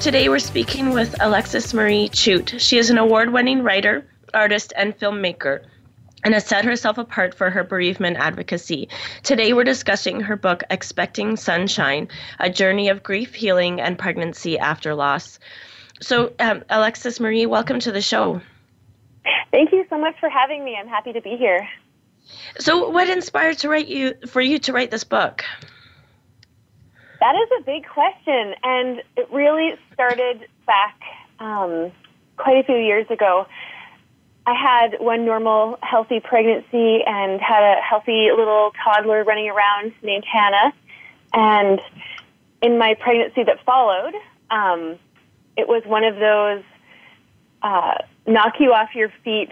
Today we're speaking with Alexis Marie Chute. She is an award winning writer, artist, and filmmaker and has set herself apart for her bereavement advocacy. Today we're discussing her book, Expecting Sunshine A Journey of Grief, Healing, and Pregnancy After Loss. So, um, Alexis Marie, welcome to the show. Thank you so much for having me. I'm happy to be here. So, what inspired to write you for you to write this book? That is a big question, and it really started back um, quite a few years ago. I had one normal, healthy pregnancy and had a healthy little toddler running around named Hannah. And in my pregnancy that followed, um, it was one of those uh, knock you off your feet,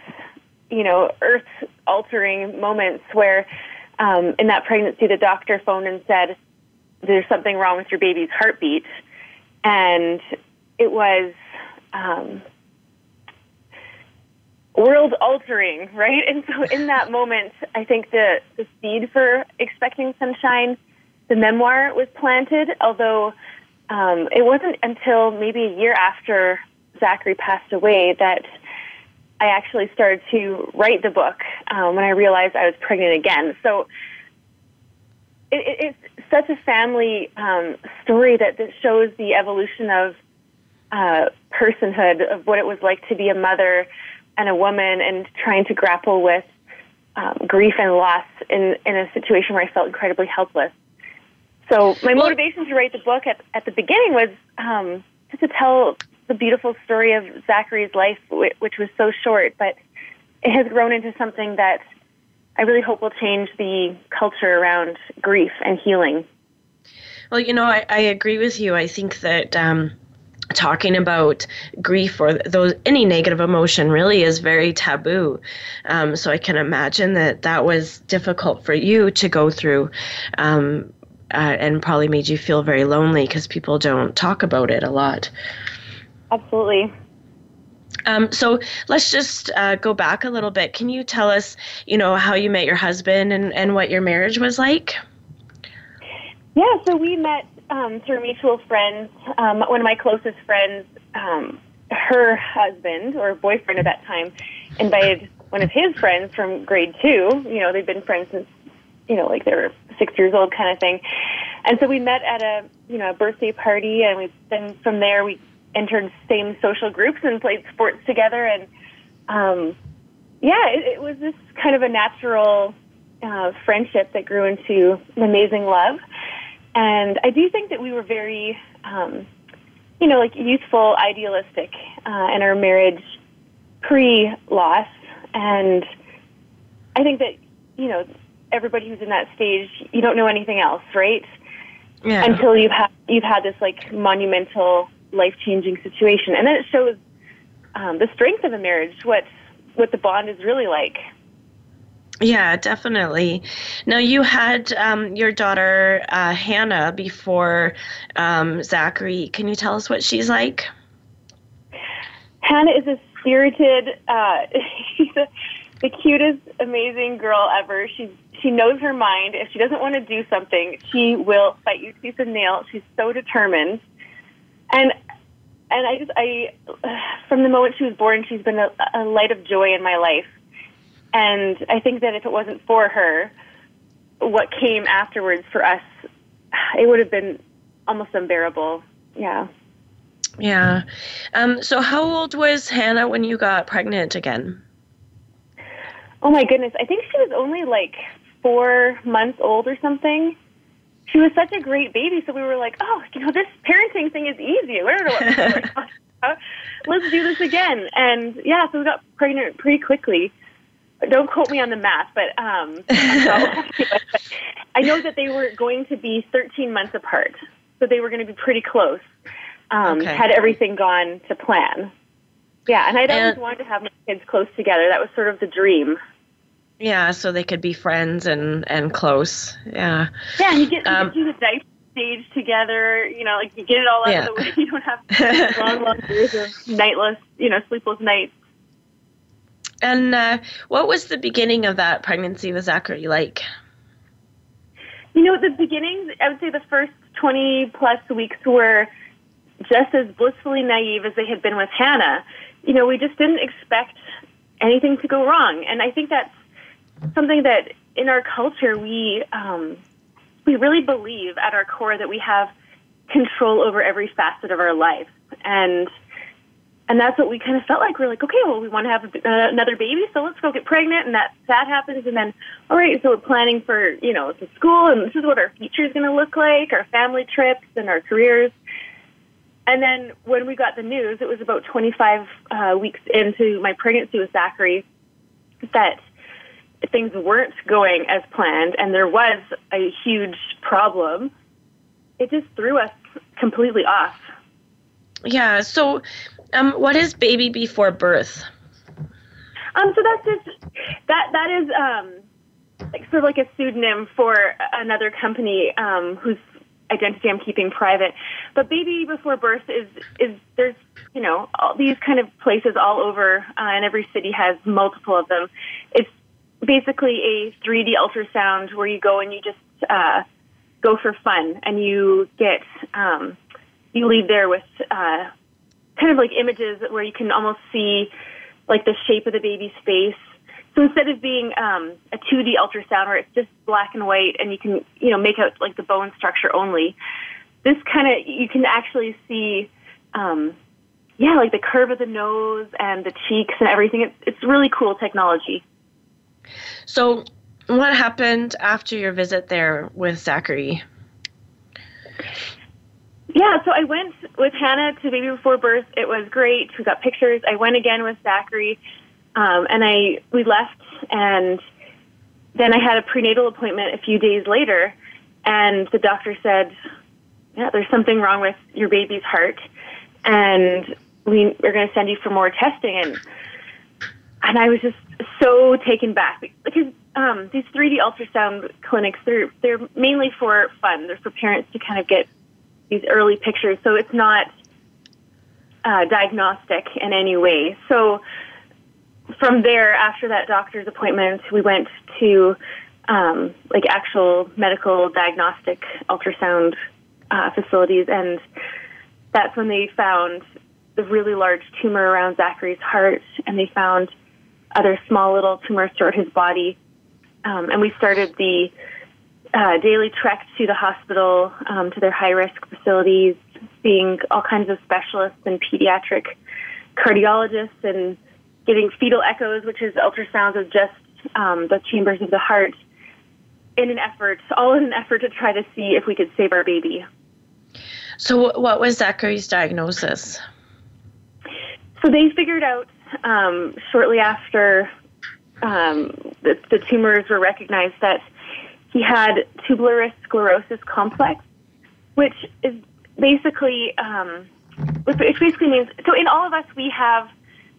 you know, earth altering moments where um, in that pregnancy the doctor phoned and said, there's something wrong with your baby's heartbeat. And it was um, world altering, right? And so in that moment, I think the, the seed for Expecting Sunshine, the memoir was planted, although um, it wasn't until maybe a year after Zachary passed away that I actually started to write the book um, when I realized I was pregnant again. So it, it's such a family um, story that, that shows the evolution of uh, personhood, of what it was like to be a mother and a woman, and trying to grapple with um, grief and loss in, in a situation where I felt incredibly helpless. So my motivation to write the book at, at the beginning was um, just to tell the beautiful story of Zachary's life, which was so short, but it has grown into something that I really hope will change the culture around grief and healing. Well, you know, I, I agree with you. I think that um, talking about grief or those any negative emotion really is very taboo. Um, so I can imagine that that was difficult for you to go through. Um, uh, and probably made you feel very lonely because people don't talk about it a lot. Absolutely. Um, so let's just uh, go back a little bit. Can you tell us, you know, how you met your husband and, and what your marriage was like? Yeah, so we met um, through mutual friends. Um, one of my closest friends, um, her husband or boyfriend at that time, invited one of his friends from grade two. You know, they've been friends since, you know, like they were six years old kind of thing. And so we met at a, you know, a birthday party, and we then from there we entered same social groups and played sports together. And um, yeah, it, it was this kind of a natural uh, friendship that grew into an amazing love. And I do think that we were very, um, you know, like youthful, idealistic uh, in our marriage pre loss. And I think that, you know, everybody who's in that stage, you don't know anything else, right? Yeah. Until you've had you've had this like monumental, life changing situation, and then it shows um, the strength of a marriage, what what the bond is really like. Yeah, definitely. Now, you had um, your daughter uh, Hannah before um, Zachary. Can you tell us what she's like? Hannah is a spirited, uh, she's a, the cutest, amazing girl ever. She's she knows her mind. If she doesn't want to do something, she will fight you tooth and nail. She's so determined, and and I just I from the moment she was born, she's been a, a light of joy in my life And I think that if it wasn't for her, what came afterwards for us, it would have been almost unbearable. Yeah. Yeah. Um, so, how old was Hannah when you got pregnant again? Oh my goodness. I think she was only like four months old or something. She was such a great baby, so we were like, oh, you know, this parenting thing is easy. We don't know what we're talking about. Let's do this again. And yeah, so we got pregnant pretty quickly. Don't quote me on the math, but um, I know that they were going to be 13 months apart, so they were going to be pretty close. Um, Okay. Had everything gone to plan. Yeah, and I'd always wanted to have my kids close together. That was sort of the dream. Yeah, so they could be friends and and close. Yeah. Yeah, you get, you Um, get through the diaper stage together. You know, like you get it all out Yeah. of the way. You don't have long, long years of nightless, you know, sleepless nights. And uh, what was the beginning of that pregnancy with Zachary like? You know, the beginning, I would say the first 20 plus weeks were just as blissfully naive as they had been with Hannah. You know, we just didn't expect anything to go wrong. And I think that's something that in our culture we um, we really believe at our core that we have control over every facet of our life. And and that's what we kind of felt like. We're like, okay, well, we want to have a, uh, another baby, so let's go get pregnant, and that that happens, and then, all right, so we're planning for you know the school, and this is what our future is going to look like, our family trips, and our careers. And then when we got the news, it was about 25 uh, weeks into my pregnancy with Zachary that things weren't going as planned, and there was a huge problem. It just threw us completely off. Yeah. So, um, what is baby before birth? Um, so that's just that that is um, like sort of like a pseudonym for another company um, whose identity I'm keeping private. But baby before birth is is there's you know all these kind of places all over, uh, and every city has multiple of them. It's basically a 3D ultrasound where you go and you just uh, go for fun, and you get um, you leave there with uh, kind of like images where you can almost see like the shape of the baby's face. So instead of being um, a 2D ultrasound where it's just black and white and you can you know make out like the bone structure only, this kind of you can actually see, um, yeah, like the curve of the nose and the cheeks and everything. It's it's really cool technology. So, what happened after your visit there with Zachary? Yeah, so I went with Hannah to baby before birth. It was great. We got pictures. I went again with Zachary, um, and I we left, and then I had a prenatal appointment a few days later, and the doctor said, "Yeah, there's something wrong with your baby's heart, and we are going to send you for more testing." And and I was just so taken back because um, these 3D ultrasound clinics they're they're mainly for fun. They're for parents to kind of get these early pictures, so it's not uh, diagnostic in any way. So from there, after that doctor's appointment, we went to um, like actual medical diagnostic ultrasound uh, facilities, and that's when they found the really large tumor around Zachary's heart, and they found other small little tumors throughout his body. Um, and we started the uh, daily trek to the hospital, um, to their high risk facilities, seeing all kinds of specialists and pediatric cardiologists and getting fetal echoes, which is ultrasounds of just um, the chambers of the heart, in an effort, all in an effort to try to see if we could save our baby. So, what was Zachary's diagnosis? So they figured out um, shortly after um, the, the tumors were recognized that he had tuberous sclerosis complex, which is basically um, which which basically means so in all of us we have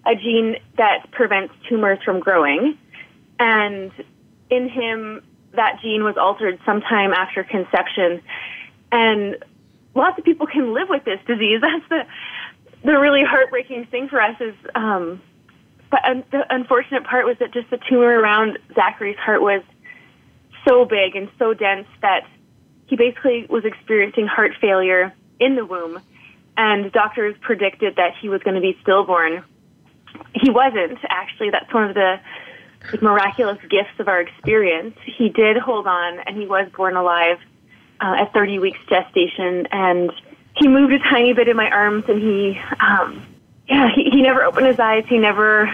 a gene that prevents tumors from growing, and in him that gene was altered sometime after conception, and lots of people can live with this disease. That's the the really heartbreaking thing for us is, um, but un- the unfortunate part was that just the tumor around Zachary's heart was so big and so dense that he basically was experiencing heart failure in the womb, and doctors predicted that he was going to be stillborn. He wasn't actually. That's one of the like, miraculous gifts of our experience, he did hold on and he was born alive uh, at 30 weeks gestation. And he moved a tiny bit in my arms and he, um, yeah, he, he never opened his eyes. He never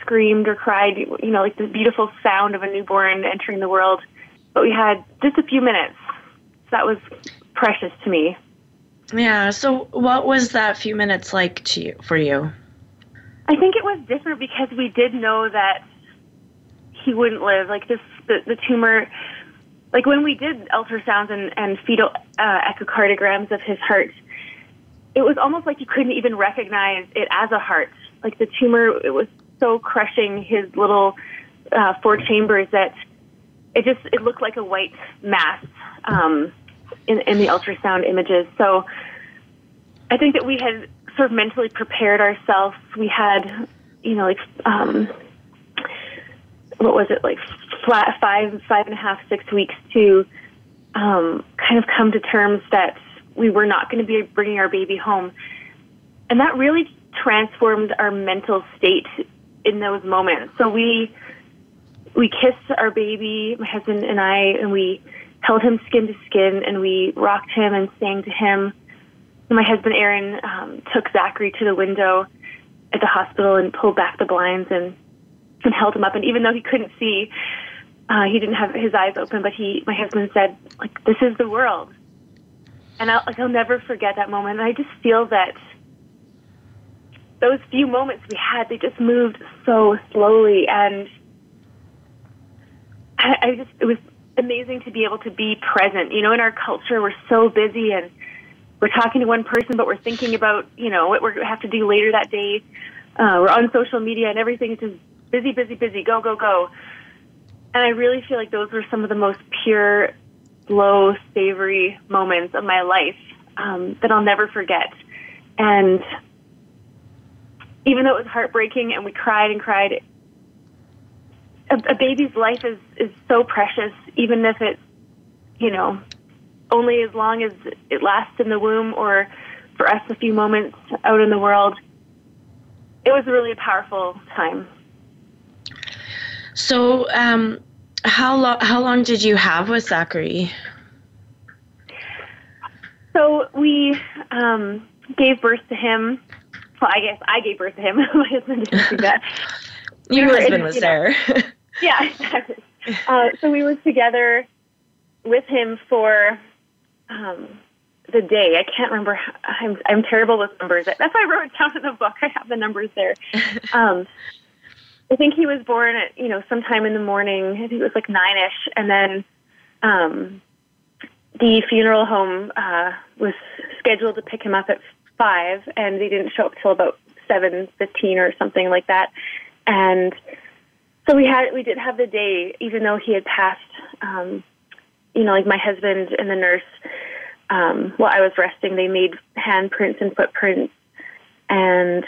screamed or cried, you know, like the beautiful sound of a newborn entering the world. But we had just a few minutes. So that was precious to me. Yeah. So, what was that few minutes like to you for you? I think it was different because we did know that he wouldn't live. Like this, the, the tumor. Like when we did ultrasounds and, and fetal uh, echocardiograms of his heart, it was almost like you couldn't even recognize it as a heart. Like the tumor, it was so crushing his little uh, four chambers that it just it looked like a white mass um, in, in the ultrasound images. So I think that we had sort of mentally prepared ourselves. We had, you know, like um, what was it like flat five five and a half six weeks to um, kind of come to terms that we were not going to be bringing our baby home, and that really transformed our mental state in those moments. So we we kissed our baby, my husband and I, and we held him skin to skin, and we rocked him and sang to him. My husband Aaron um, took Zachary to the window at the hospital and pulled back the blinds and and held him up. And even though he couldn't see, uh, he didn't have his eyes open, but he, my husband said, like, this is the world. And I'll, like, I'll never forget that moment. And I just feel that those few moments we had, they just moved so slowly. And I, I just, it was amazing to be able to be present. You know, in our culture, we're so busy and we're talking to one person, but we're thinking about, you know, what to have to do later that day. Uh, we're on social media and everything's just busy, busy, busy, go, go, go. And I really feel like those were some of the most pure, slow, savory moments of my life um, that I'll never forget. And even though it was heartbreaking and we cried and cried, a, a baby's life is, is so precious, even if it's, you know, only as long as it lasts in the womb or for us a few moments out in the world. It was a really a powerful time. So, um, how long how long did you have with Zachary? So we um, gave birth to him. Well, I guess I gave birth to him. My husband didn't do that. Your we husband in, was you know, there. yeah, exactly. Uh, so we were together with him for um, the day. I can't remember. How, I'm I'm terrible with numbers. That's why I wrote it down in the book. I have the numbers there. Um, I think he was born at you know sometime in the morning. I think it was like nine ish, and then um, the funeral home uh, was scheduled to pick him up at five, and they didn't show up till about seven fifteen or something like that. And so we had we did have the day, even though he had passed. Um, you know, like my husband and the nurse, um, while I was resting, they made handprints and footprints, and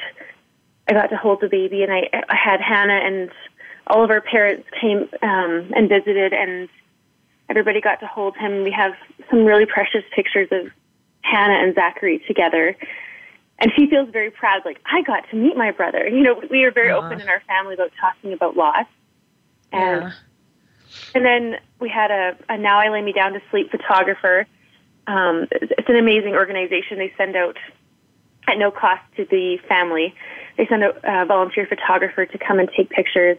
I got to hold the baby, and I, I had Hannah and all of our parents came um, and visited, and everybody got to hold him. We have some really precious pictures of Hannah and Zachary together. And she feels very proud, like, I got to meet my brother. You know, we are very uh open in our family about talking about loss. And yeah. and then we had a, a Now I Lay Me Down to Sleep photographer. Um, it's an amazing organization. They send out at no cost to the family they send a volunteer photographer to come and take pictures.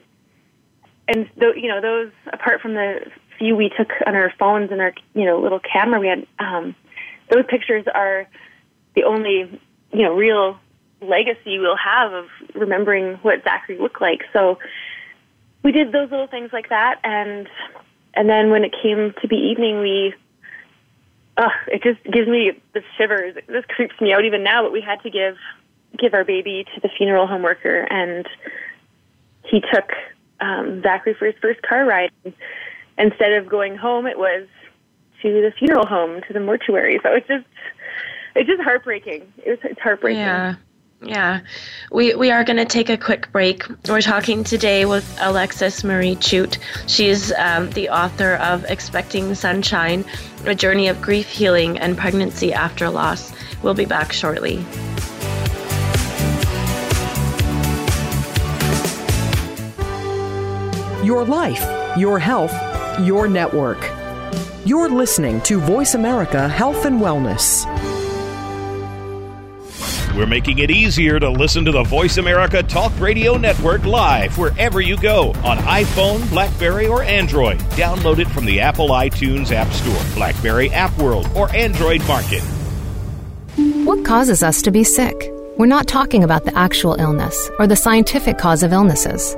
And you know, those apart from the few we took on our phones and our you know little camera we had, um, those pictures are the only you know real legacy we'll have of remembering what Zachary looked like. So we did those little things like that, and and then when it came to be evening, we. Uh, it just gives me the shivers. This creeps me out even now. But we had to give give our baby to the funeral home worker, and he took um, Zachary for his first car ride. Instead of going home, it was to the funeral home, to the mortuary. So it's just, it's just heartbreaking. It was it's heartbreaking. Yeah. Yeah, we, we are going to take a quick break. We're talking today with Alexis Marie Chute. She's um, the author of Expecting Sunshine A Journey of Grief, Healing, and Pregnancy After Loss. We'll be back shortly. Your life, your health, your network. You're listening to Voice America Health and Wellness. We're making it easier to listen to the Voice America Talk Radio Network live wherever you go on iPhone, Blackberry, or Android. Download it from the Apple iTunes App Store, Blackberry App World, or Android Market. What causes us to be sick? We're not talking about the actual illness or the scientific cause of illnesses.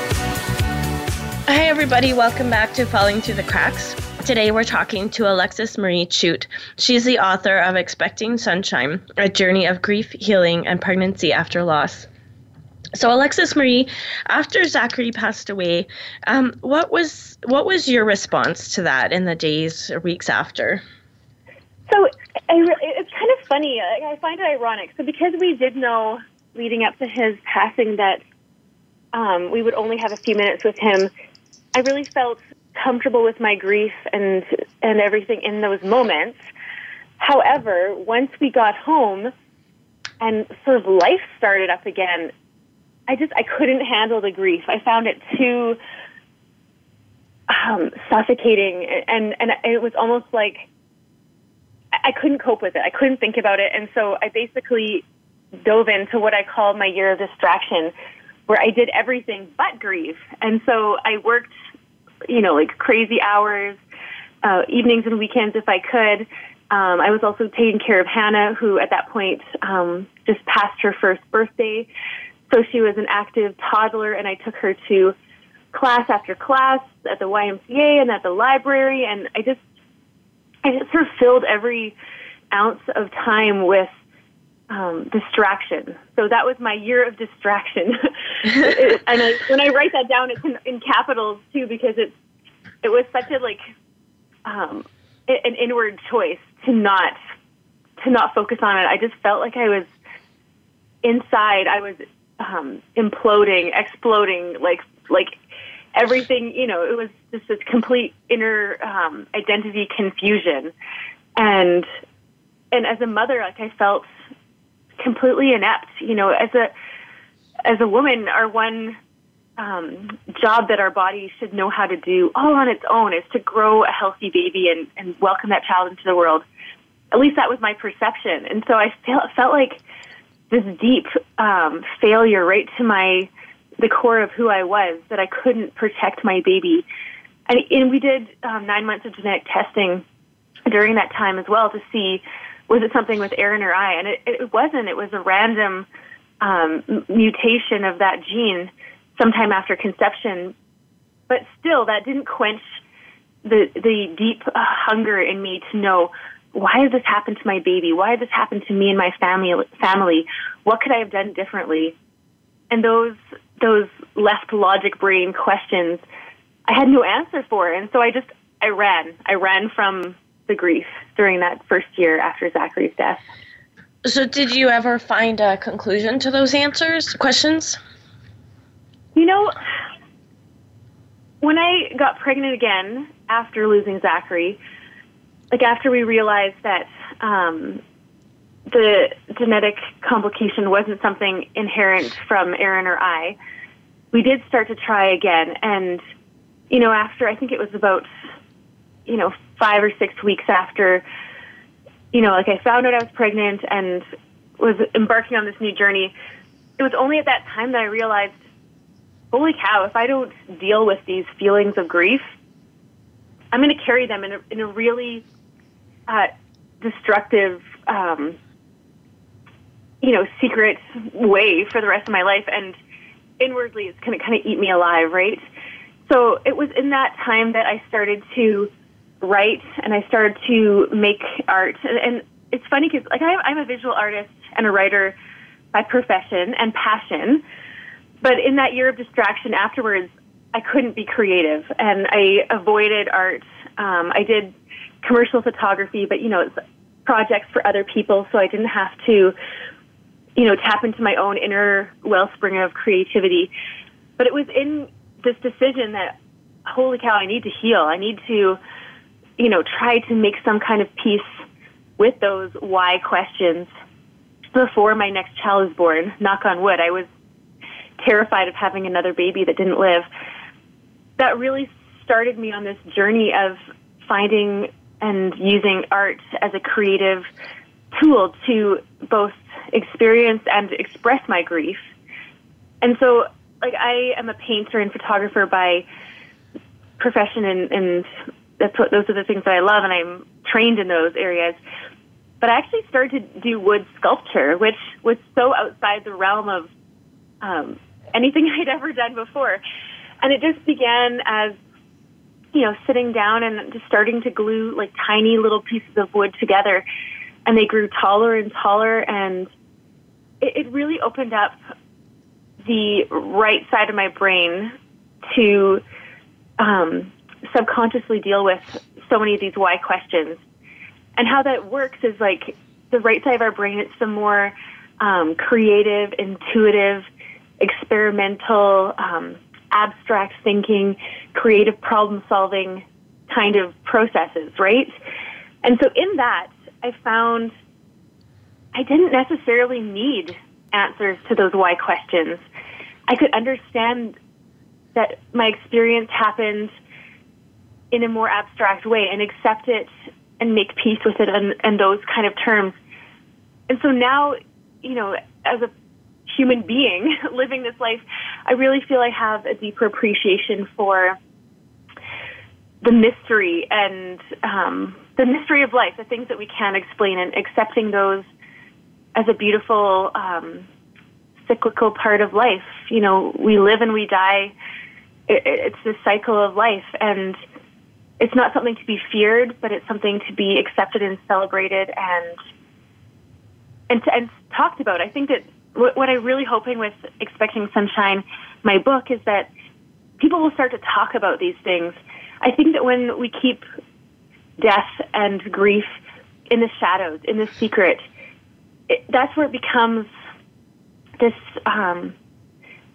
Hi, everybody. Welcome back to Falling Through the Cracks. Today, we're talking to Alexis Marie Chute. She's the author of Expecting Sunshine A Journey of Grief, Healing, and Pregnancy After Loss. So, Alexis Marie, after Zachary passed away, um, what was what was your response to that in the days or weeks after? So I, it's kind of funny. I find it ironic. So because we did know leading up to his passing that um, we would only have a few minutes with him, I really felt comfortable with my grief and and everything in those moments. However, once we got home and sort of life started up again, I just I couldn't handle the grief. I found it too um, suffocating, and and it was almost like I couldn't cope with it. I couldn't think about it, and so I basically dove into what I call my year of distraction, where I did everything but grieve. And so I worked, you know, like crazy hours, uh, evenings and weekends if I could. Um, I was also taking care of Hannah, who at that point um, just passed her first birthday. So she was an active toddler, and I took her to class after class at the YMCA and at the library, and I just, I just sort of filled every ounce of time with um, distraction. So that was my year of distraction. it, and I, when I write that down, it's in, in capitals too because it's it was such a like um, an inward choice to not to not focus on it. I just felt like I was inside. I was um, imploding, exploding, like like everything. You know, it was just this complete inner um, identity confusion, and and as a mother, like I felt completely inept. You know, as a as a woman, our one um, job that our body should know how to do all on its own is to grow a healthy baby and, and welcome that child into the world. At least that was my perception, and so I felt felt like this deep um, failure right to my the core of who I was that I couldn't protect my baby. And, and we did um, nine months of genetic testing during that time as well to see was it something with Aaron or I? And it, it wasn't. It was a random um, mutation of that gene sometime after conception. But still, that didn't quench the the deep uh, hunger in me to know why has this happened to my baby? Why has this happened to me and my family? Family, what could I have done differently? And those those left logic brain questions, I had no answer for, and so I just I ran. I ran from the grief during that first year after Zachary's death. So, did you ever find a conclusion to those answers, questions? You know, when I got pregnant again after losing Zachary, like after we realized that um, the genetic complication wasn't something inherent from Aaron or I, we did start to try again. And, you know, after I think it was about, you know, five or six weeks after, you know, like I found out I was pregnant and was embarking on this new journey, it was only at that time that I realized, holy cow, if I don't deal with these feelings of grief, I'm going to carry them in a, in a really uh, destructive, um, you know, secret way for the rest of my life. And inwardly, it's going to kind of eat me alive, right? So it was in that time that I started to write and I started to make art. And, it's funny because, like, I, I'm a visual artist and a writer by profession and passion. But in that year of distraction afterwards, I couldn't be creative and I avoided art. Um, I did commercial photography, but you know, it's projects for other people, so I didn't have to, you know, tap into my own inner wellspring of creativity. But it was in this decision that, holy cow, I need to heal. I need to, you know, try to make some kind of peace with those why questions before my next child was born. Knock on wood. I was terrified of having another baby that didn't live. That really started me on this journey of finding and using art as a creative tool to both experience and express my grief. And so, like, I am a painter and photographer by profession, and, and that's what, those are the things that I love, and I'm trained in those areas. But I actually started to do wood sculpture, which was so outside the realm of um, anything I'd ever done before. And it just began as you know, sitting down and just starting to glue like tiny little pieces of wood together. And they grew taller and taller, and it, it really opened up the right side of my brain to um, subconsciously deal with so many of these why questions. And how that works is like the right side of our brain, it's the more um, creative, intuitive, experimental, um, abstract thinking, creative problem solving kind of processes, right? And so in that, I found I didn't necessarily need answers to those why questions. I could understand that my experience happened in a more abstract way and accept it and make peace with it and, and those kind of terms. And so now, you know, as a human being living this life, I really feel I have a deeper appreciation for the mystery and um, the mystery of life, the things that we can't explain, and accepting those as a beautiful um, cyclical part of life. You know, we live and we die. It, it's the cycle of life, and it's not something to be feared, but it's something to be accepted and celebrated and and, and talked about. I think that what, what I'm really hoping with Expecting Sunshine, my book, is that people will start to talk about these things. I think that when we keep death and grief in the shadows, in the secret, it, that's where it becomes this um,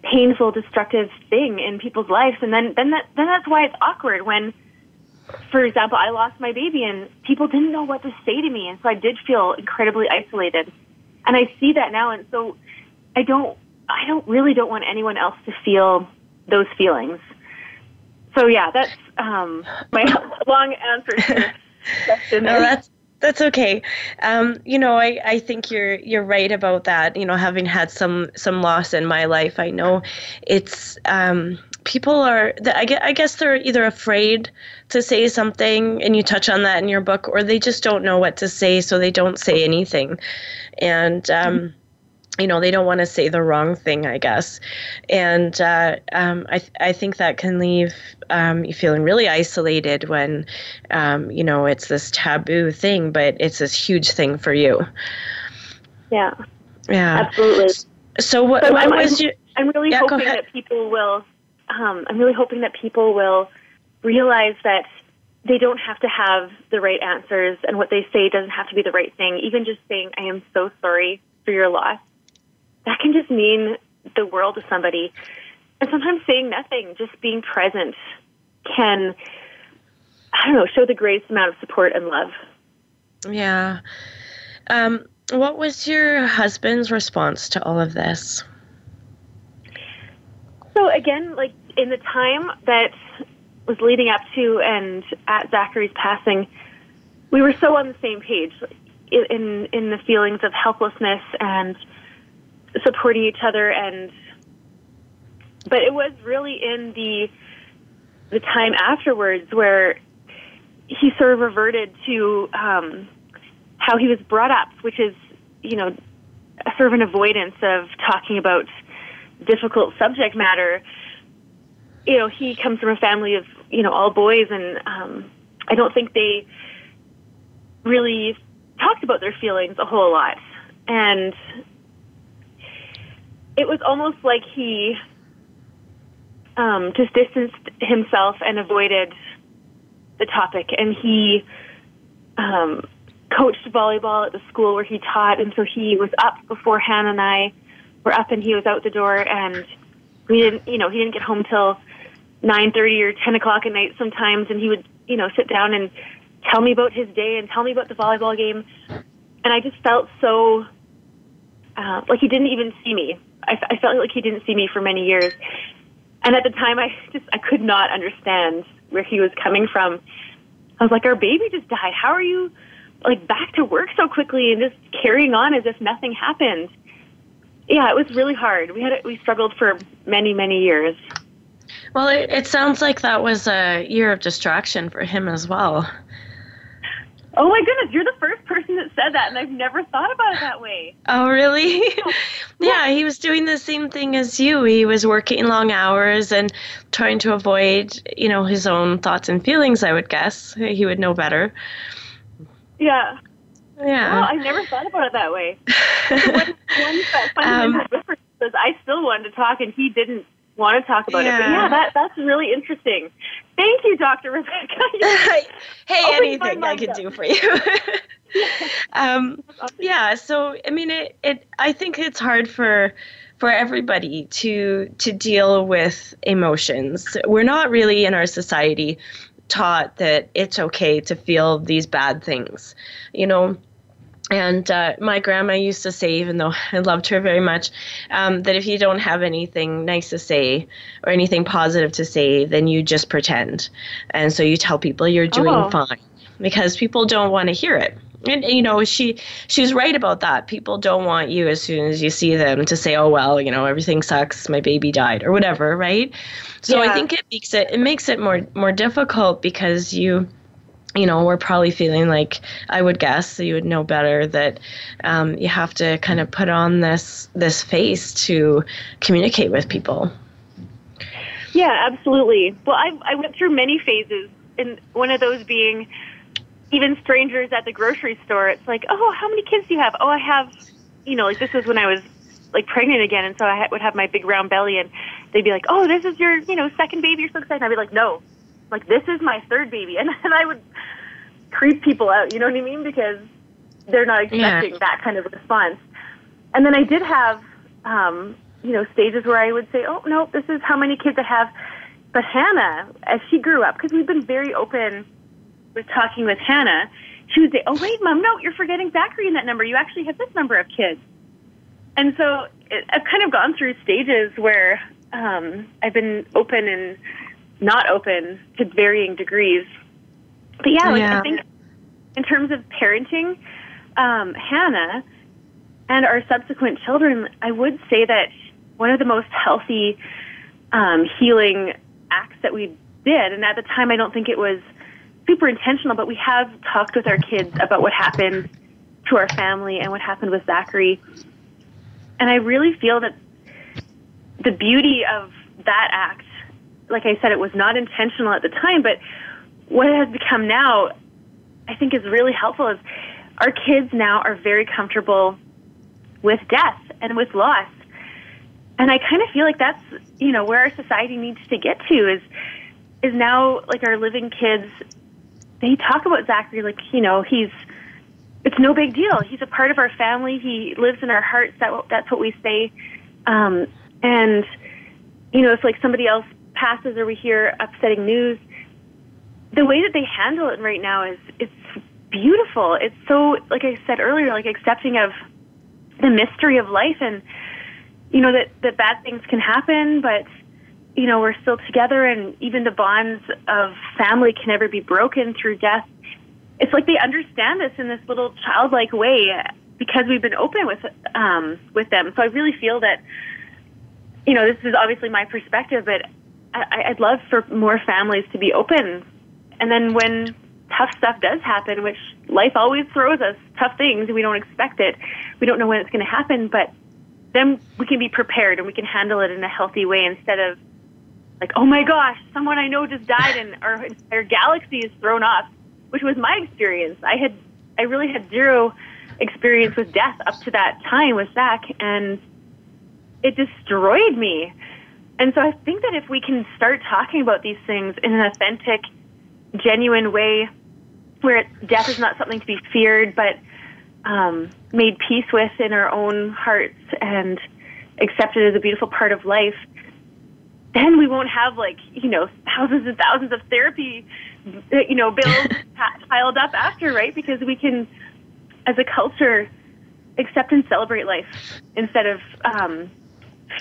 painful, destructive thing in people's lives, and then then that then that's why it's awkward when, for example, I lost my baby and people didn't know what to say to me, and so I did feel incredibly isolated, and I see that now, and so I don't I don't really don't want anyone else to feel those feelings. So yeah, that's um, my long answer to your question. no, that's that's okay. Um, you know, I, I think you're you're right about that. You know, having had some some loss in my life, I know it's um, people are. I guess, they're either afraid to say something, and you touch on that in your book, or they just don't know what to say, so they don't say anything. And um, mm-hmm you know they don't want to say the wrong thing i guess. And uh, um, I, th- I think that can leave um, you feeling really isolated when um, you know it's this taboo thing but it's this huge thing for you. Yeah. Yeah. Absolutely. So what, what I'm, was I'm, your i'm really yeah, hoping that people will um, i'm really hoping that people will realize that they don't have to have the right answers and what they say doesn't have to be the right thing even just saying i am so sorry for your loss that can just mean the world to somebody. And sometimes saying nothing, just being present, can, I don't know, show the greatest amount of support and love. Yeah. Um, what was your husband's response to all of this? So again, like in the time that was leading up to and at Zachary's passing, we were so on the same page in in the feelings of helplessness and supporting each other and but it was really in the the time afterwards where he sort of reverted to um, how he was brought up, which is you know a sort of an avoidance of talking about difficult subject matter. You know, he comes from a family of you know all boys, and um, I don't think they really talked about their feelings a whole lot, and it was almost like he um, just distanced himself and avoided the topic. And he um, coached volleyball at the school where he taught, and so he was up before Hannah and I were up, and he was out the door, and we didn't, you know, he didn't get home till nine thirty or ten o'clock at night sometimes, and he would, you know, sit down and tell me about his day and tell me about the volleyball game, and I just felt so uh, like he didn't even see me. I, I felt like he didn't see me for many years, and at the time, I just I could not understand where he was coming from. I was like, our baby just died. How are you like back to work so quickly and just carrying on as if nothing happened? Yeah, it was really hard. We had we struggled for many many years. Well, it, it sounds like that was a year of distraction for him as well. Oh my goodness, you're the first person that said that, and I've never thought about it that way. Oh, really? yeah, he was doing the same thing as you. He was working long hours and trying to avoid, you know, his own thoughts and feelings, I would guess. He would know better. Yeah. Yeah. Well, I never thought about it that way. one, one funny um, is I still wanted to talk, and he didn't want to talk about yeah. it. But yeah, that that's really interesting. Thank you, Dr. Rebecca. hey, anything I can do for you. um, yeah, so I mean, it, it. I think it's hard for for everybody to to deal with emotions. We're not really in our society taught that it's okay to feel these bad things. You know, and uh, my grandma used to say, even though I loved her very much, um, that if you don't have anything nice to say or anything positive to say, then you just pretend. And so you tell people you're doing oh. fine because people don't want to hear it. And you know, she she's right about that. People don't want you as soon as you see them to say, "Oh well, you know, everything sucks. My baby died," or whatever, right? So yeah. I think it makes it it makes it more more difficult because you you know, we're probably feeling like I would guess so you would know better that um, you have to kind of put on this this face to communicate with people. Yeah, absolutely. Well, I I went through many phases, and one of those being even strangers at the grocery store. It's like, oh, how many kids do you have? Oh, I have, you know, like this was when I was like pregnant again, and so I would have my big round belly, and they'd be like, oh, this is your, you know, second baby. You're so excited. And I'd be like, no, like this is my third baby, and then I would creep people out. You know what I mean? Because they're not expecting yeah. that kind of response. And then I did have, um, you know, stages where I would say, oh no, this is how many kids I have. But Hannah, as she grew up, because we've been very open with talking with Hannah, she would say, "Oh wait, mom, no, you're forgetting Zachary in that number. You actually have this number of kids." And so it, I've kind of gone through stages where um, I've been open and not open to varying degrees. But yeah, like, yeah. I think in terms of parenting, um, Hannah and our subsequent children, I would say that one of the most healthy um, healing acts that we did, and at the time I don't think it was super intentional, but we have talked with our kids about what happened to our family and what happened with Zachary. And I really feel that the beauty of that act like I said, it was not intentional at the time, but what it has become now, I think is really helpful is our kids now are very comfortable with death and with loss. And I kind of feel like that's, you know, where our society needs to get to is is now like our living kids they talk about Zachary like, you know, he's it's no big deal. He's a part of our family. He lives in our hearts. That that's what we say. Um, and you know, if like somebody else passes or we hear upsetting news, the way that they handle it right now is it's beautiful. It's so, like I said earlier, like accepting of the mystery of life and you know that that bad things can happen, but you know we're still together, and even the bonds of family can never be broken through death. It's like they understand this in this little childlike way because we've been open with um, with them. So I really feel that you know this is obviously my perspective, but I, I'd love for more families to be open. And then when tough stuff does happen, which life always throws us tough things, we don't expect it. We don't know when it's going to happen, but then we can be prepared and we can handle it in a healthy way instead of like, oh my gosh, someone I know just died and our entire galaxy is thrown off, which was my experience. I had, I really had zero experience with death up to that time with Zach, and it destroyed me. And so I think that if we can start talking about these things in an authentic, genuine way, where death is not something to be feared, but um, made peace with in our own hearts and accepted as a beautiful part of life, then we won't have like you know thousands and thousands of therapy, you know, bills piled up after, right? Because we can, as a culture, accept and celebrate life instead of um,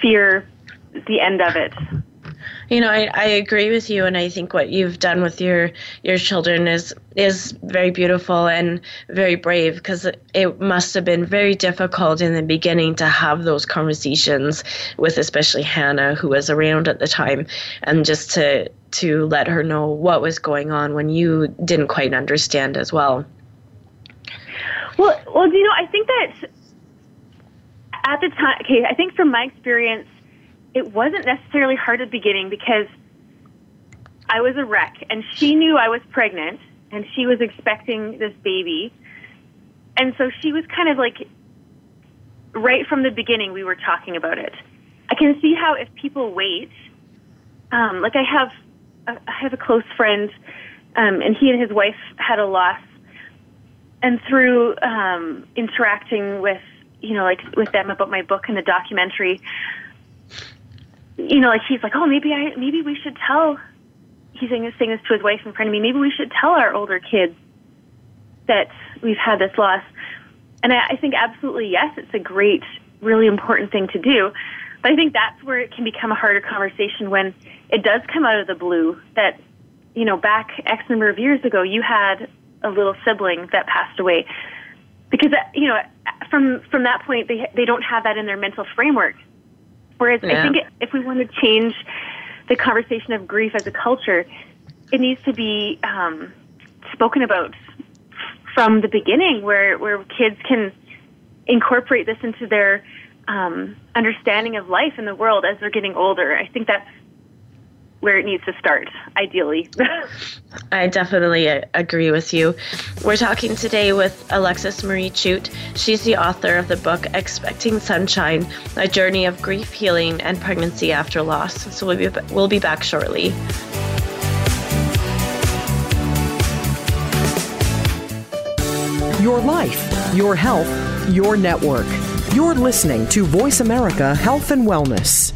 fear the end of it. You know, I, I agree with you, and I think what you've done with your your children is is very beautiful and very brave because it must have been very difficult in the beginning to have those conversations with especially Hannah, who was around at the time, and just to to let her know what was going on when you didn't quite understand as well. Well, well, you know, I think that at the time, okay, I think from my experience it wasn't necessarily hard at the beginning because I was a wreck and she knew I was pregnant and she was expecting this baby. And so she was kind of like, right from the beginning, we were talking about it. I can see how if people wait, um, like I have, I have a close friend, um, and he and his wife had a loss, and through um, interacting with, you know, like with them about my book and the documentary, you know, like he's like, oh, maybe I, maybe we should tell. He's saying this, saying this to his wife in front of me. Maybe we should tell our older kids that we've had this loss. And I, I think absolutely yes, it's a great, really important thing to do. But I think that's where it can become a harder conversation when it does come out of the blue. That you know, back X number of years ago, you had a little sibling that passed away because uh, you know from from that point they they don't have that in their mental framework Whereas yeah. I think if we want to change the conversation of grief as a culture, it needs to be um, spoken about from the beginning, where where kids can incorporate this into their um, understanding of life in the world as they're getting older. I think that's where it needs to start, ideally. I definitely uh, agree with you. We're talking today with Alexis Marie Chute. She's the author of the book Expecting Sunshine A Journey of Grief, Healing, and Pregnancy After Loss. So we'll be, we'll be back shortly. Your life, your health, your network. You're listening to Voice America Health and Wellness.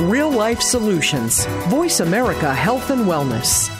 Real life solutions. Voice America Health and Wellness.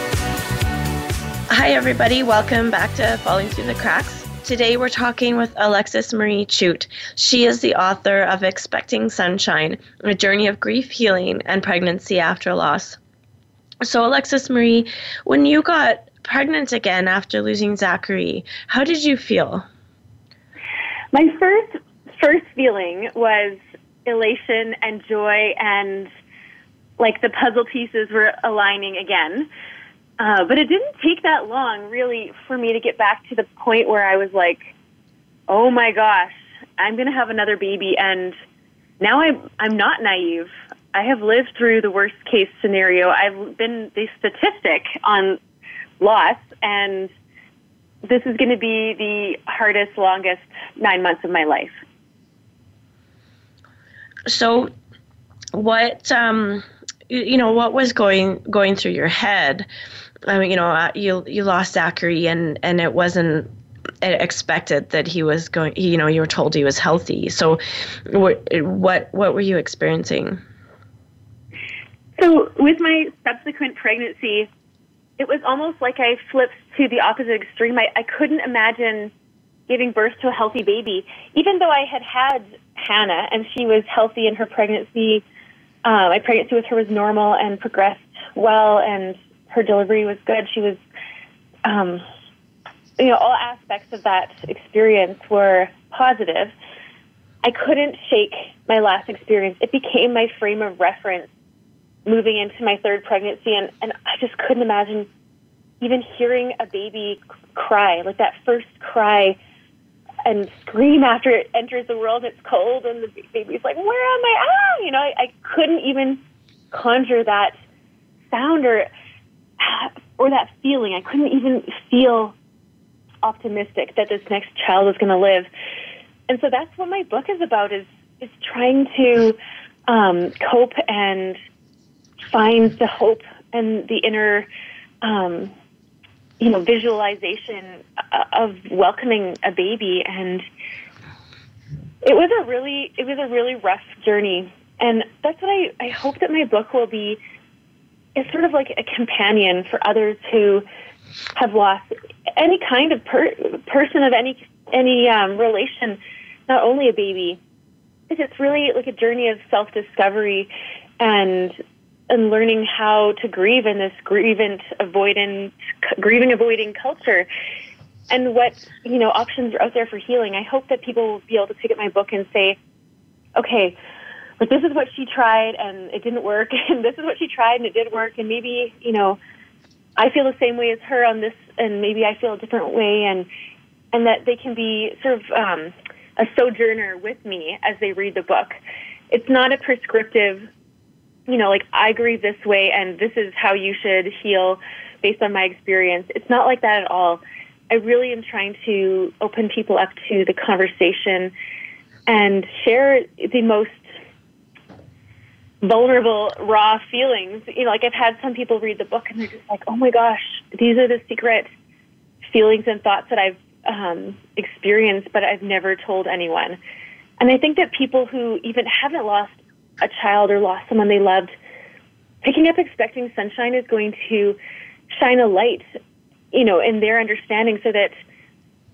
Hi, everybody. Welcome back to Falling Through the Cracks. Today we're talking with Alexis Marie Chute. She is the author of Expecting Sunshine, a journey of grief, healing, and pregnancy after loss. So, Alexis Marie, when you got pregnant again after losing Zachary, how did you feel? My first first feeling was elation and joy and like the puzzle pieces were aligning again. Uh, but it didn't take that long, really, for me to get back to the point where I was like, "Oh my gosh, I'm going to have another baby," and now I'm I'm not naive. I have lived through the worst case scenario. I've been the statistic on loss, and this is going to be the hardest, longest nine months of my life. So, what um, you know, what was going going through your head I mean, you know, uh, you you lost Zachary, and and it wasn't expected that he was going. You know, you were told he was healthy. So, what what what were you experiencing? So, with my subsequent pregnancy, it was almost like I flipped to the opposite extreme. I, I couldn't imagine giving birth to a healthy baby, even though I had had Hannah and she was healthy in her pregnancy. Uh, my pregnancy with her was normal and progressed well, and her delivery was good. She was, um, you know, all aspects of that experience were positive. I couldn't shake my last experience. It became my frame of reference moving into my third pregnancy, and, and I just couldn't imagine even hearing a baby cry, like that first cry and scream after it enters the world. It's cold, and the baby's like, "Where am I?" Ah, you know, I, I couldn't even conjure that sound or or that feeling. I couldn't even feel optimistic that this next child was going to live. And so that's what my book is about is is trying to um, cope and find the hope and the inner um, you know visualization of welcoming a baby and it was a really it was a really rough journey and that's what I, I hope that my book will be is sort of like a companion for others who have lost any kind of per- person of any any um, relation, not only a baby. It's really like a journey of self discovery and and learning how to grieve in this grievant avoidant grieving avoiding culture and what you know options are out there for healing. I hope that people will be able to pick up my book and say, okay, but this is what she tried and it didn't work and this is what she tried and it did work and maybe you know i feel the same way as her on this and maybe i feel a different way and and that they can be sort of um, a sojourner with me as they read the book. It's not a prescriptive you know like i grieve this way and this is how you should heal based on my experience. It's not like that at all. I really am trying to open people up to the conversation and share the most vulnerable, raw feelings. You know, like I've had some people read the book and they're just like, oh my gosh, these are the secret feelings and thoughts that I've um, experienced, but I've never told anyone. And I think that people who even haven't lost a child or lost someone they loved, picking up Expecting Sunshine is going to shine a light, you know, in their understanding so that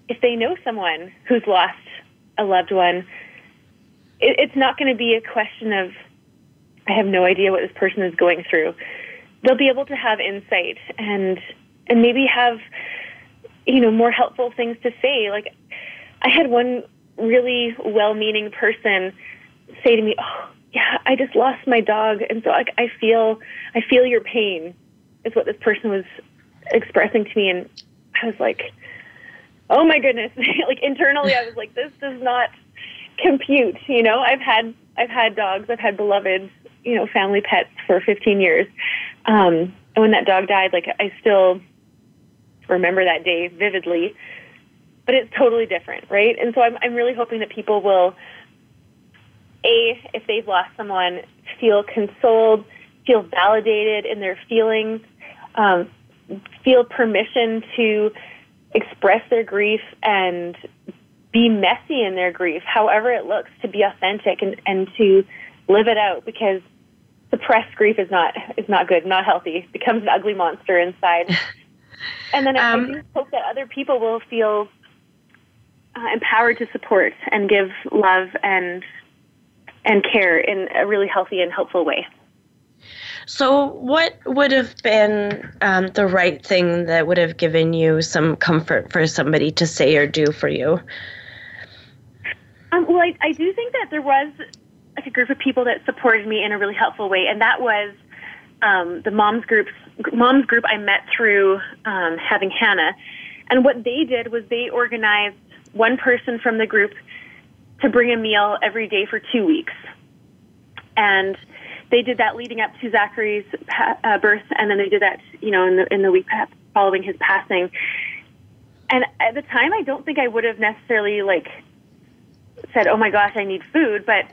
if they know someone who's lost a loved one, it, it's not going to be a question of I have no idea what this person is going through. They'll be able to have insight and and maybe have you know more helpful things to say. Like I had one really well-meaning person say to me, "Oh, yeah, I just lost my dog, and so I, I feel I feel your pain." Is what this person was expressing to me, and I was like, "Oh my goodness!" like internally, I was like, "This does not compute." You know, I've had I've had dogs, I've had beloveds, you know family pets for 15 years. Um, and when that dog died, like I still remember that day vividly. But it's totally different, right? And so I'm I'm really hoping that people will a if they've lost someone, feel consoled, feel validated in their feelings, um, feel permission to express their grief and be messy in their grief, however it looks, to be authentic and, and to live it out because suppressed grief is not is not good, not healthy. It becomes an ugly monster inside. and then um, I hope that other people will feel uh, empowered to support and give love and and care in a really healthy and helpful way. So, what would have been um, the right thing that would have given you some comfort for somebody to say or do for you? Um, well, I, I do think that there was like a group of people that supported me in a really helpful way, and that was um, the moms groups moms group I met through um, having Hannah. And what they did was they organized one person from the group to bring a meal every day for two weeks, and they did that leading up to Zachary's uh, birth, and then they did that, you know, in the in the week following his passing. And at the time, I don't think I would have necessarily like said, "Oh my gosh, I need food," but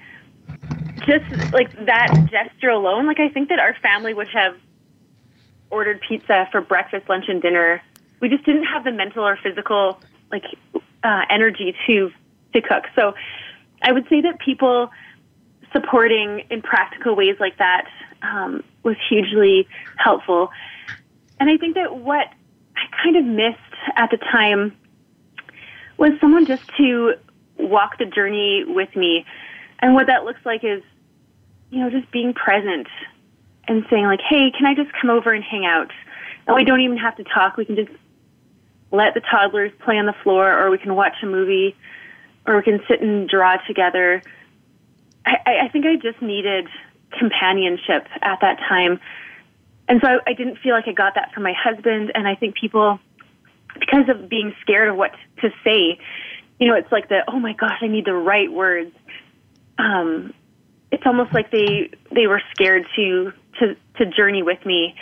just like that gesture alone, like I think that our family would have ordered pizza for breakfast, lunch, and dinner. We just didn't have the mental or physical like uh, energy to to cook. So I would say that people supporting in practical ways like that um, was hugely helpful. And I think that what I kind of missed at the time was someone just to walk the journey with me. And what that looks like is, you know, just being present and saying, like, hey, can I just come over and hang out? And we don't even have to talk. We can just let the toddlers play on the floor, or we can watch a movie, or we can sit and draw together I, I think I just needed companionship at that time. And so I, I didn't feel like I got that from my husband. And I think people, because of being scared of what to say, you know, it's like the, oh my gosh, I need the right words. Um, it's almost like they, they were scared to, to, to journey with me,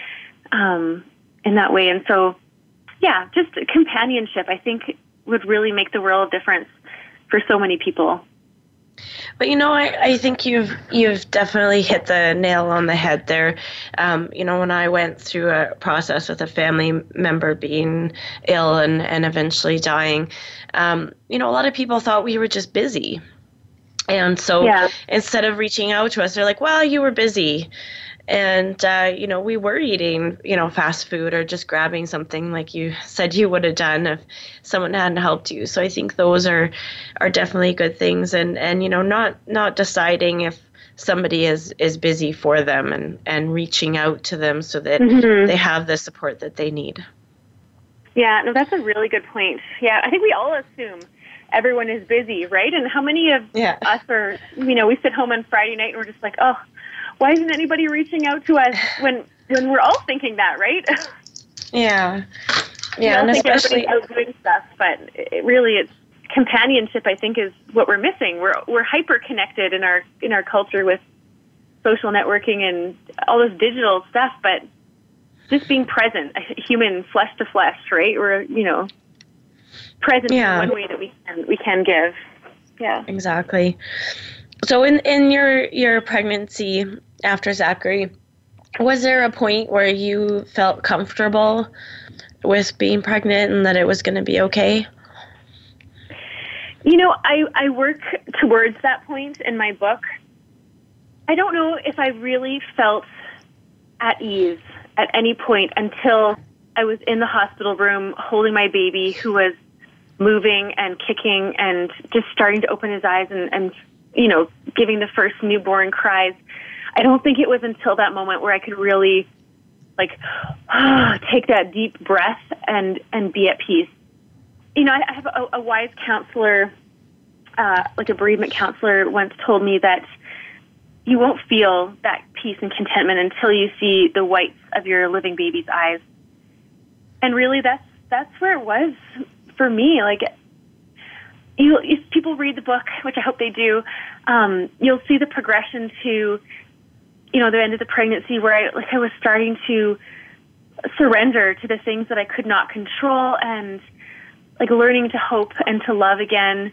um, in that way. And so, yeah, just companionship, I think would really make the world difference for so many people. But you know, I, I think you've you've definitely hit the nail on the head there. Um, you know, when I went through a process with a family member being ill and, and eventually dying, um, you know, a lot of people thought we were just busy. And so yeah. instead of reaching out to us, they're like, well, you were busy. And uh, you know we were eating you know fast food or just grabbing something like you said you would have done if someone hadn't helped you. So i think those are are definitely good things. And and you know not not deciding if somebody is is busy for them and and reaching out to them so that mm-hmm. they have the support that they need. Yeah no that's a really good point. Yeah i think we all assume everyone is busy right and how many of yeah. us are you know we sit home on friday night and we're just like oh why isn't anybody reaching out to us when when we're all thinking that, right? Yeah, yeah, and especially out doing stuff, but it really it's companionship. I think is what we're missing. We're we're hyper connected in our in our culture with social networking and all this digital stuff, but just being present, human, flesh to flesh, right? We're you know present yeah. in one way that we can we can give. Yeah, exactly. So in in your your pregnancy after Zachary, was there a point where you felt comfortable with being pregnant and that it was going to be okay? You know, I I work towards that point in my book. I don't know if I really felt at ease at any point until I was in the hospital room holding my baby who was moving and kicking and just starting to open his eyes and, and you know, giving the first newborn cries. I don't think it was until that moment where I could really like take that deep breath and and be at peace. You know, I have a, a wise counselor, uh, like a bereavement counselor, once told me that you won't feel that peace and contentment until you see the whites of your living baby's eyes. And really, that's that's where it was for me. Like you, if people read the book, which I hope they do, um, you'll see the progression to, you know, the end of the pregnancy where I like I was starting to surrender to the things that I could not control and like learning to hope and to love again,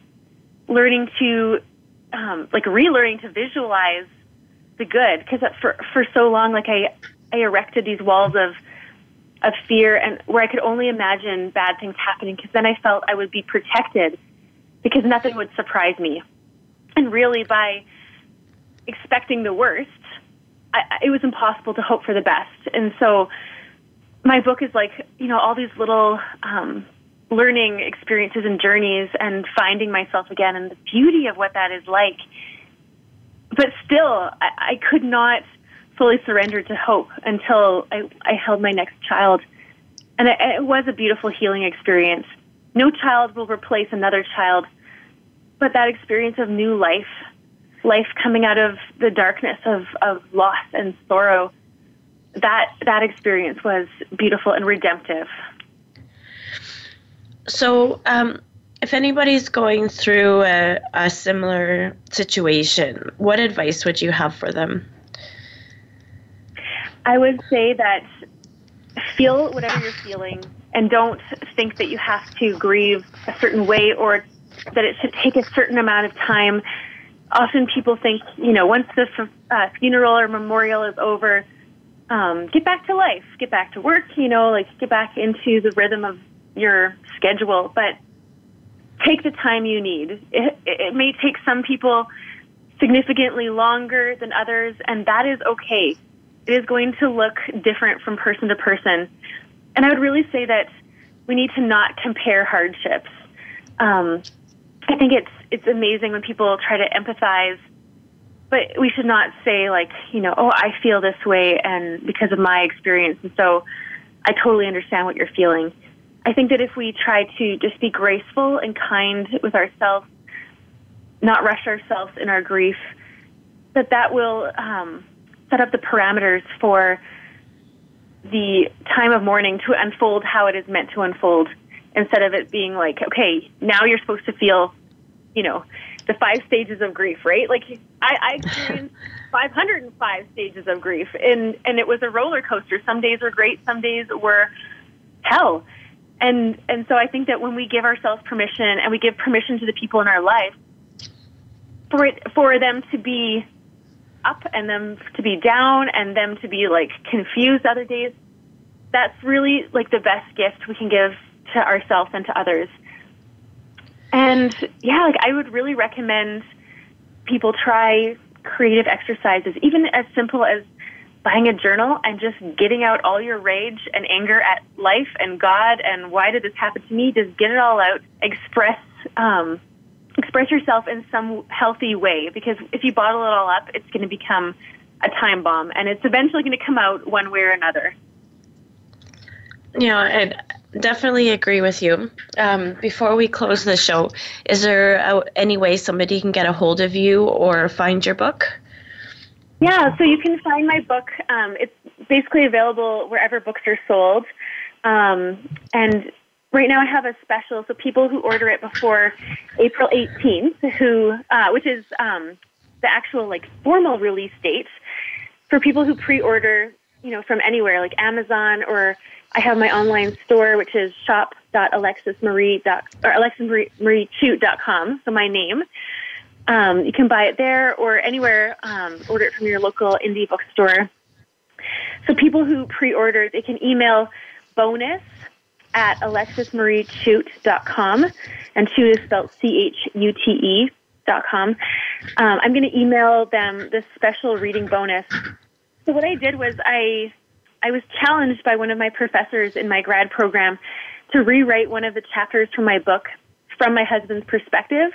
learning to um, like relearning to visualize the good because for for so long, like I I erected these walls of of fear and where I could only imagine bad things happening because then I felt I would be protected because nothing would surprise me. And really, by expecting the worst, I, it was impossible to hope for the best. And so, my book is like you know all these little um, learning experiences and journeys, and finding myself again, and the beauty of what that is like. But still, I, I could not fully surrendered to hope until I, I held my next child, and it, it was a beautiful healing experience. No child will replace another child, but that experience of new life life coming out of the darkness of, of loss and sorrow, that that experience was beautiful and redemptive. So, um, if anybody's going through a, a similar situation, what advice would you have for them? I would say that feel whatever you're feeling and don't think that you have to grieve a certain way or that it should take a certain amount of time often people think, you know, once the uh, funeral or memorial is over, um, get back to life, get back to work, you know, like get back into the rhythm of your schedule. But take the time you need. It, it may take some people significantly longer than others, and that is okay. It is going to look different from person to person. And I would really say that we need to not compare hardships. Um, I think it's it's amazing when people try to empathize, but we should not say like, you know, oh, I feel this way and because of my experience, and so I totally understand what you're feeling. I think that if we try to just be graceful and kind with ourselves, not rush ourselves in our grief, that that will um, set up the parameters for the time of mourning to unfold how it is meant to unfold instead of it being like, okay, now you're supposed to feel you know, the five stages of grief, right? Like I, I experienced 505 stages of grief, and and it was a roller coaster. Some days were great, some days were hell, and and so I think that when we give ourselves permission and we give permission to the people in our life for it for them to be up and them to be down and them to be like confused other days, that's really like the best gift we can give to ourselves and to others. And yeah, like I would really recommend people try creative exercises, even as simple as buying a journal and just getting out all your rage and anger at life and God and why did this happen to me? Just get it all out. Express um, express yourself in some healthy way because if you bottle it all up, it's going to become a time bomb and it's eventually going to come out one way or another. Yeah, I definitely agree with you. Um, before we close the show, is there a, any way somebody can get a hold of you or find your book? Yeah, so you can find my book. Um, it's basically available wherever books are sold. Um, and right now I have a special, so people who order it before April 18th, who uh, which is um, the actual like formal release date, for people who pre-order, you know, from anywhere like Amazon or I have my online store, which is shop.alexismarie or alexismarie.com. So my name. Um, you can buy it there or anywhere. Um, order it from your local indie bookstore. So people who pre-order, they can email bonus at alexismariechute.com, and chute is spelled C-H-U-T-E dot com. Um, I'm going to email them this special reading bonus. So what I did was I I was challenged by one of my professors in my grad program to rewrite one of the chapters from my book from my husband's perspective.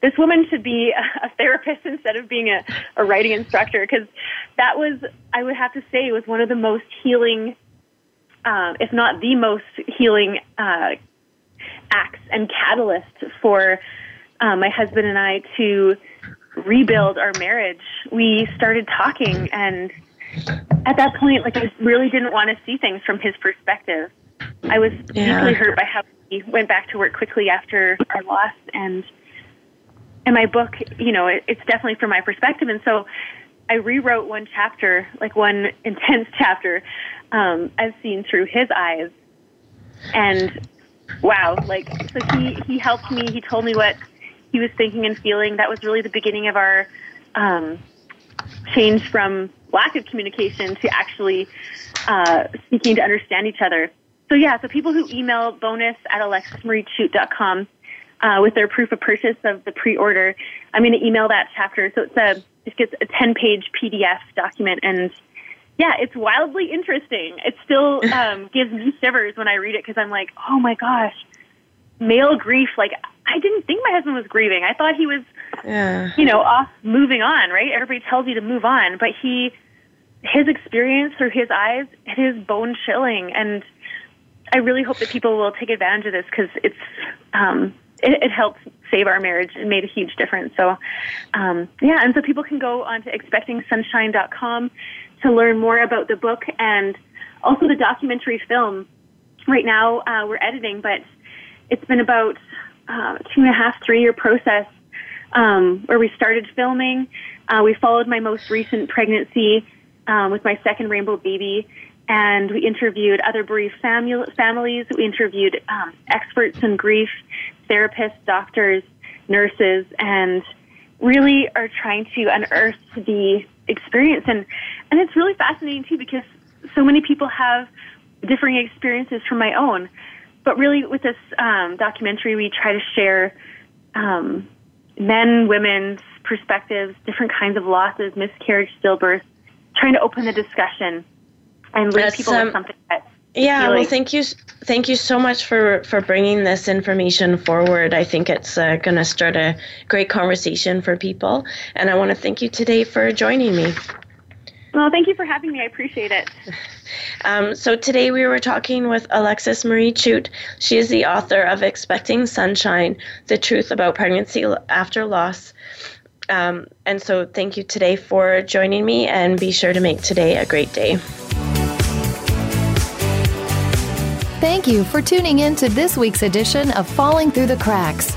This woman should be a therapist instead of being a, a writing instructor because that was, I would have to say, was one of the most healing, uh, if not the most healing uh, acts and catalyst for uh, my husband and I to rebuild our marriage. We started talking and at that point, like I really didn't want to see things from his perspective. I was yeah. deeply hurt by how he went back to work quickly after our loss, and and my book, you know, it, it's definitely from my perspective, and so I rewrote one chapter, like one intense chapter, um, as seen through his eyes, and wow, like so he he helped me. He told me what he was thinking and feeling. That was really the beginning of our um, change from lack of communication to actually uh, seeking to understand each other. So yeah, so people who email bonus at alexismariechute.com uh, with their proof of purchase of the pre-order, I'm going to email that chapter. So it's a it gets a 10-page PDF document, and yeah, it's wildly interesting. It still um, gives me shivers when I read it because I'm like, oh my gosh, male grief. Like I didn't think my husband was grieving. I thought he was, Yeah. you know, off moving on. Right? Everybody tells you to move on, but he, his experience through his eyes, it is bone chilling, and I really hope that people will take advantage of this because it's um, it, it helps save our marriage. It made a huge difference. So, um, yeah, and so people can go on to expectingsunshine.com to learn more about the book and also the documentary film. Right now, uh, we're editing, but it's been about uh, two and a half, three year process um, where we started filming. Uh, we followed my most recent pregnancy um, with my second rainbow baby, and we interviewed other bereaved famu- families. We interviewed um, experts in grief, therapists, doctors, nurses, and really are trying to unearth the experience. And and it's really fascinating too because so many people have differing experiences from my own. But really, with this um, documentary, we try to share um, men, women's perspectives, different kinds of losses, miscarriage, stillbirth, trying to open the discussion and leave That's, people um, with something that Yeah, really- well, thank you, thank you so much for for bringing this information forward. I think it's uh, going to start a great conversation for people, and I want to thank you today for joining me. Well, thank you for having me. I appreciate it. Um, so today we were talking with Alexis Marie Chute. She is the author of Expecting Sunshine: The Truth About Pregnancy After Loss. Um, and so thank you today for joining me, and be sure to make today a great day. Thank you for tuning in to this week's edition of Falling Through the Cracks.